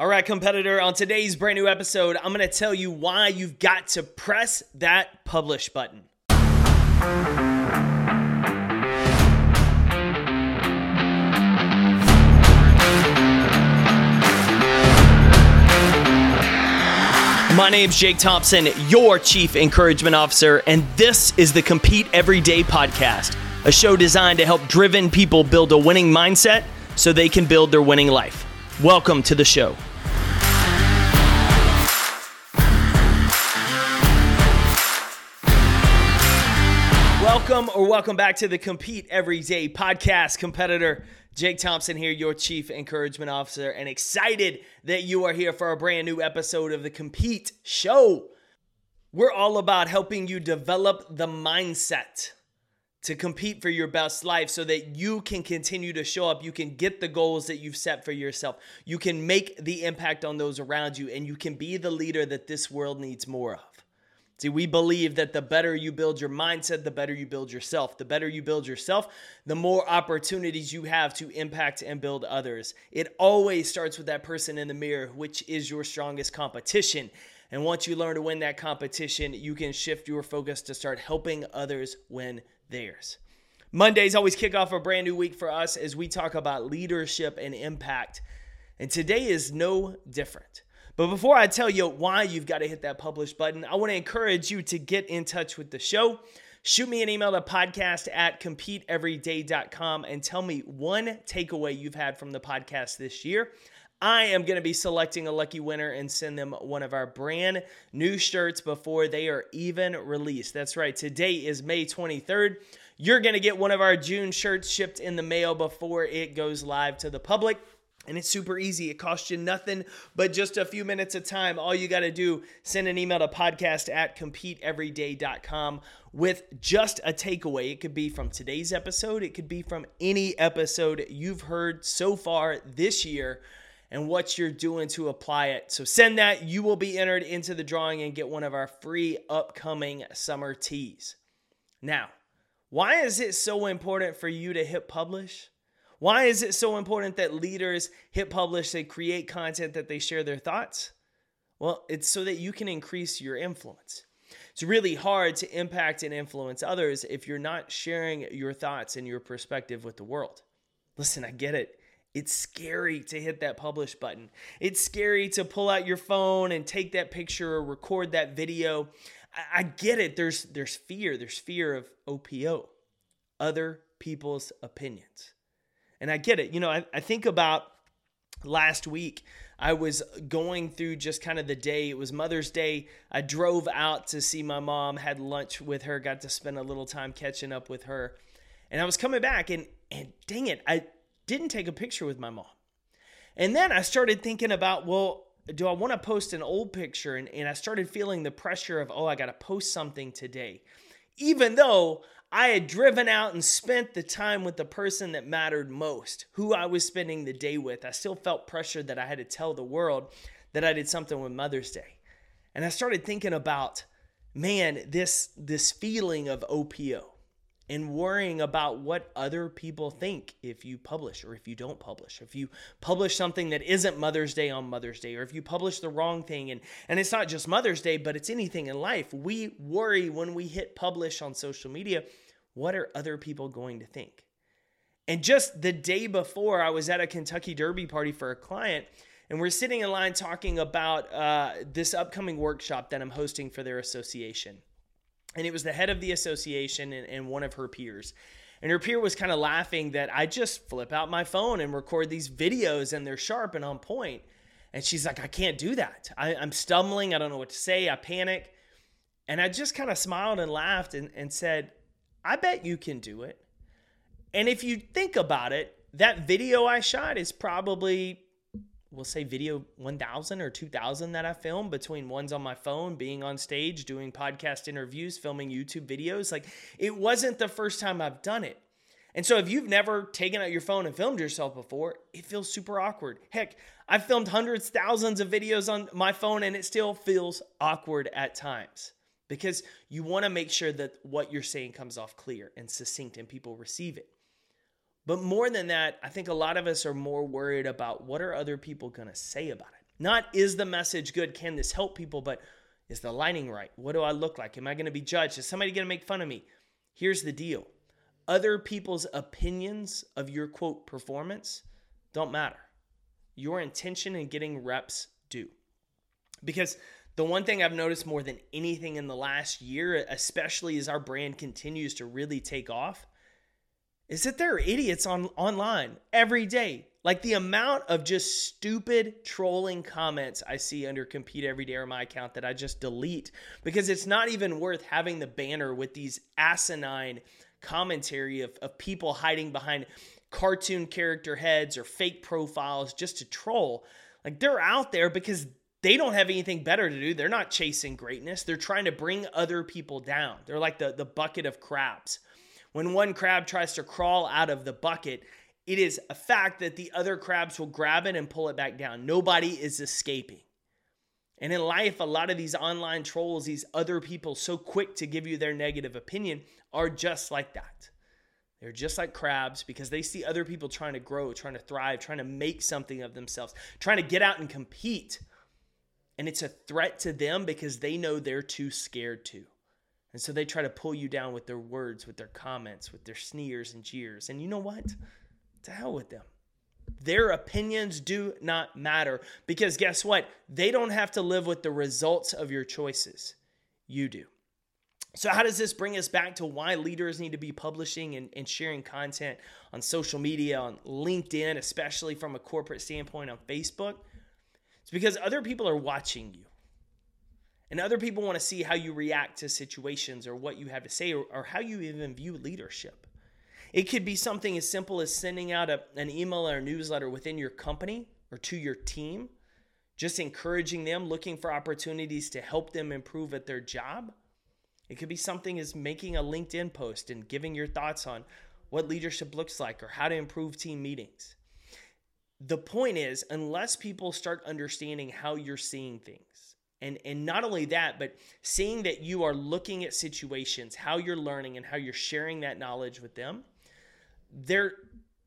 All right, competitor, on today's brand new episode, I'm going to tell you why you've got to press that publish button. My name's Jake Thompson, your Chief Encouragement Officer, and this is the Compete Everyday podcast, a show designed to help driven people build a winning mindset so they can build their winning life. Welcome to the show. Welcome or welcome back to the Compete Everyday podcast, competitor. Jake Thompson here, your Chief Encouragement Officer, and excited that you are here for a brand new episode of the Compete Show. We're all about helping you develop the mindset to compete for your best life so that you can continue to show up. You can get the goals that you've set for yourself. You can make the impact on those around you, and you can be the leader that this world needs more of. See, we believe that the better you build your mindset, the better you build yourself. The better you build yourself, the more opportunities you have to impact and build others. It always starts with that person in the mirror, which is your strongest competition. And once you learn to win that competition, you can shift your focus to start helping others win theirs. Mondays always kick off a brand new week for us as we talk about leadership and impact. And today is no different. But before I tell you why you've got to hit that publish button, I want to encourage you to get in touch with the show. Shoot me an email to podcast at competeeveryday.com and tell me one takeaway you've had from the podcast this year. I am going to be selecting a lucky winner and send them one of our brand new shirts before they are even released. That's right. Today is May 23rd. You're going to get one of our June shirts shipped in the mail before it goes live to the public. And it's super easy. It costs you nothing but just a few minutes of time. All you got to do, send an email to podcast at competeeveryday.com with just a takeaway. It could be from today's episode, it could be from any episode you've heard so far this year and what you're doing to apply it. So send that. You will be entered into the drawing and get one of our free upcoming summer tees. Now, why is it so important for you to hit publish? Why is it so important that leaders hit publish, they create content, that they share their thoughts? Well, it's so that you can increase your influence. It's really hard to impact and influence others if you're not sharing your thoughts and your perspective with the world. Listen, I get it. It's scary to hit that publish button. It's scary to pull out your phone and take that picture or record that video. I, get it. There's there's fear. There's fear of OPO, other people's opinions. And I get it. You know, I, I think about last week. I was going through just kind of the day. It was Mother's Day. I drove out to see my mom, had lunch with her, got to spend a little time catching up with her. And I was coming back and and dang it, I didn't take a picture with my mom. And then I started thinking about, well, do I want to post an old picture? And, and I started feeling the pressure of, oh, I got to post something today. Even though I had driven out and spent the time with the person that mattered most, who I was spending the day with. I still felt pressure that I had to tell the world that I did something with Mother's Day. And I started thinking about, man, this this feeling of OPO and worrying about what other people think if you publish or if you don't publish. If you publish something that isn't Mother's Day on Mother's Day, or if you publish the wrong thing, and, and it's not just Mother's Day, but it's anything in life. We worry when we hit publish on social media what are other people going to think? And just the day before, I was at a Kentucky Derby party for a client, and we're sitting in line talking about uh, this upcoming workshop that I'm hosting for their association and it was the head of the association and, and one of her peers. And her peer was kind of laughing that I just flip out my phone and record these videos and they're sharp and on point. And she's like, I can't do that. I, am stumbling. I don't know what to say. I panic. And I just kind of smiled and laughed and, and said, I bet you can do it. And if you think about it, that video I shot is probably we'll say video 1000 or 2000 that I filmed between ones on my phone, being on stage, doing podcast interviews, filming YouTube videos. Like it wasn't the first time I've done it. And so if you've never taken out your phone and filmed yourself before, it feels super awkward. Heck, I've filmed hundreds, thousands of videos on my phone and it still feels awkward at times because you want to make sure that what you're saying comes off clear and succinct and people receive it. But more than that, I think a lot of us are more worried about what are other people going to say about it. Not is the message good? Can this help people? But is the lighting right? What do I look like? Am I going to be judged? Is somebody going to make fun of me? Here's the deal other people's opinions of your quote performance don't matter. Your intention in getting reps do. Because the one thing I've noticed more than anything in the last year, especially as our brand continues to really take off, is that there are idiots on online every day. Like the amount of just stupid trolling comments I see under Compete Every Day or my account that I just delete because it's not even worth having the banner with these asinine commentary of, of people hiding behind cartoon character heads or fake profiles just to troll. Like they're out there because they don't have anything better to do. They're not chasing greatness. They're trying to bring other people down. They're like the, the bucket of crabs. When one crab tries to crawl out of the bucket, it is a fact that the other crabs will grab it and pull it back down. Nobody is escaping. And in life, a lot of these online trolls, these other people so quick to give you their negative opinion, are just like that. They're just like crabs because they see other people trying to grow, trying to thrive, trying to make something of themselves, trying to get out and compete. And it's a threat to them because they know they're too scared to. And so they try to pull you down with their words, with their comments, with their sneers and jeers. And you know what? To hell with them. Their opinions do not matter because guess what? They don't have to live with the results of your choices. You do. So, how does this bring us back to why leaders need to be publishing and, and, sharing content on social media, on LinkedIn, especially from a corporate standpoint on Facebook? It's because other people are watching you. And other people want to see how you react to situations or what you have to say or, or how you even view leadership. It could be something as simple as sending out a, an email or a newsletter within your company or to your team, just encouraging them, looking for opportunities to help them improve at their job. It could be something as making a LinkedIn post and giving your thoughts on what leadership looks like or how to improve team meetings. The point is, unless people start understanding how you're seeing things, and, and not only that, but seeing that you are looking at situations, how you're learning, and how you're sharing that knowledge with them, they're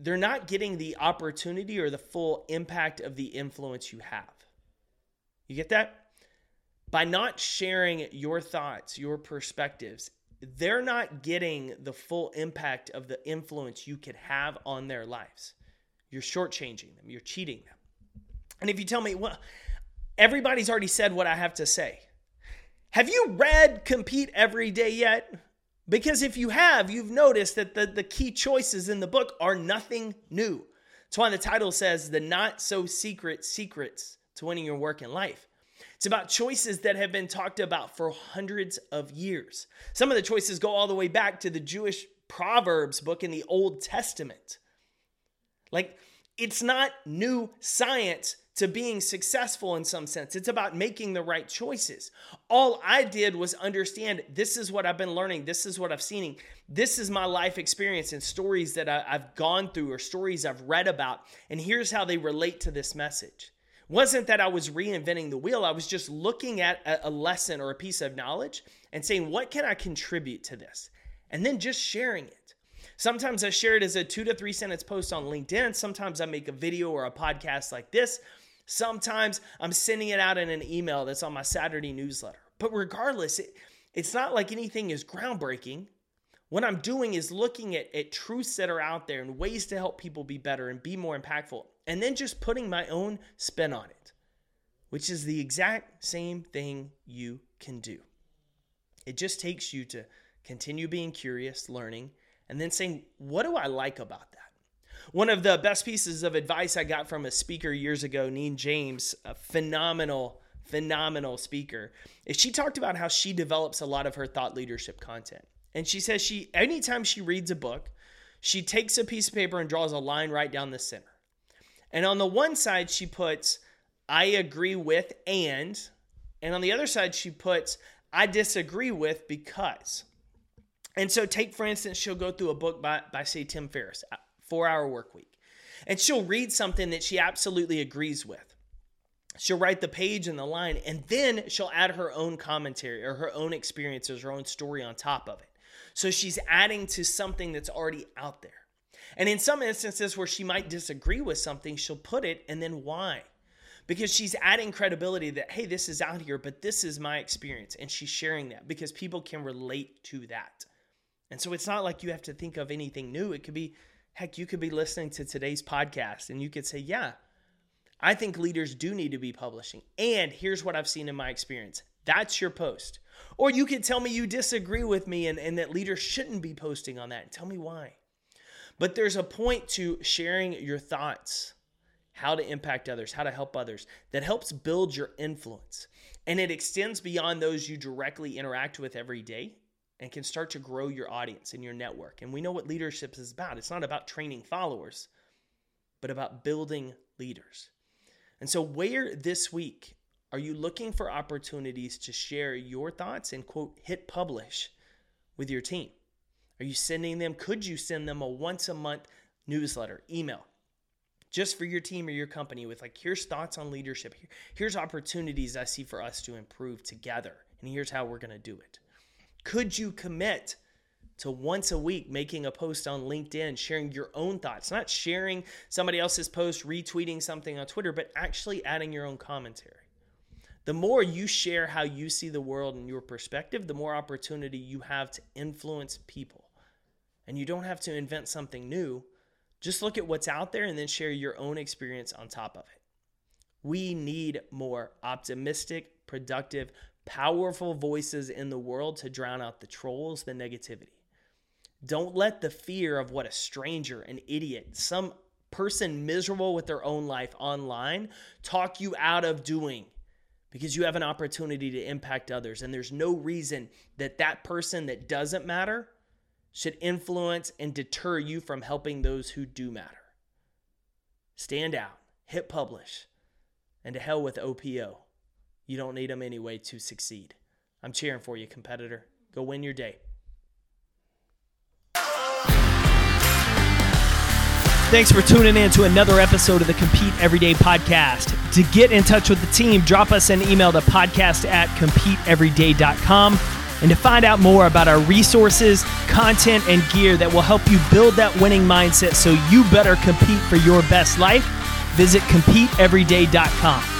they're not getting the opportunity or the full impact of the influence you have. You get that? By not sharing your thoughts, your perspectives, they're not getting the full impact of the influence you could have on their lives. You're shortchanging them, you're cheating them. And if you tell me, well, everybody's already said what I have to say. Have you read Compete Every Day yet? Because if you have, you've noticed that the, the key choices in the book are nothing new. That's why the title says the not so secret secrets to winning your work in life. It's about choices that have been talked about for hundreds of years. Some of the choices go all the way back to the Jewish Proverbs book in the Old Testament. Like, it's not new science to being successful in some sense. It's about making the right choices. All I did was understand this is what I've been learning, this is what I've seen, this is my life experience and stories that I, have gone through or stories I've read about, and here's how they relate to this message. Wasn't that I was reinventing the wheel, I was just looking at a lesson or a piece of knowledge and saying, what can I contribute to this? And then just sharing it. Sometimes I share it as a two to three sentence post on LinkedIn. Sometimes I make a video or a podcast like this. Sometimes I'm sending it out in an email that's on my Saturday newsletter. But regardless, it, it's not like anything is groundbreaking. What I'm doing is looking at, at truths that are out there and ways to help people be better and be more impactful, and then just putting my own spin on it, which is the exact same thing you can do. It just takes you to continue being curious, learning, and then saying, What do I like about that? One of the best pieces of advice I got from a speaker years ago, Neen James, a phenomenal, phenomenal speaker, is she talked about how she develops a lot of her thought leadership content. And she says she anytime she reads a book, she takes a piece of paper and draws a line right down the center. And on the one side, she puts, I agree with and, and on the other side, she puts, I disagree with because. And so, take for instance, she'll go through a book by, by say, Tim Ferriss, four hour work week. And she'll read something that she absolutely agrees with. She'll write the page and the line, and then she'll add her own commentary or her own experiences, her own story on top of it. So she's adding to something that's already out there. And in some instances where she might disagree with something, she'll put it and then why. because she's adding credibility that, hey, this is out here, but this is my experience. And she's sharing that because people can relate to that. And so it's not like you have to think of anything new. It could be, heck, you could be listening to today's podcast and you could say, yeah, I think leaders do need to be publishing. And here's what I've seen in my experience. That's your post. Or you could tell me you disagree with me and, and that leaders shouldn't be posting on that tell me why. But there's a point to sharing your thoughts, how to impact others, how to help others, that helps build your influence. And it extends beyond those you directly interact with every day and can start to grow your audience and your network. And we know what leadership is about. It's not about training followers, but about building leaders. And so, where this week are you looking for opportunities to share your thoughts and quote, hit publish with your team? Are you sending them? Could you send them a once a month newsletter, email, just for your team or your company with like, here's thoughts on leadership. Here's opportunities I see for us to improve together. And here's how we're going to do it. Could you commit to once a week making a post on LinkedIn, sharing your own thoughts, not sharing somebody else's post, retweeting something on Twitter, but actually adding your own commentary? The more you share how you see the world and your perspective, the more opportunity you have to influence people. And you don't have to invent something new. Just look at what's out there and then share your own experience on top of it. We need more optimistic, productive, powerful voices in the world to drown out the trolls, the negativity. Don't let the fear of what a stranger, an idiot, some person miserable with their own life online talk you out of doing because you have an opportunity to impact others. And there's no reason that that person that doesn't matter should influence and deter you from helping those who do matter. Stand out, hit publish, and to hell with OPO. You don't need them anyway to succeed. I'm cheering for you, competitor. Go win your day. Thanks for tuning in to another episode of the Compete Everyday podcast. To get in touch with the team, drop us an email to podcast at competeeveryday.com. And to find out more about our resources, content, and gear that will help you build that winning mindset so you better compete for your best life, visit competeeveryday.com.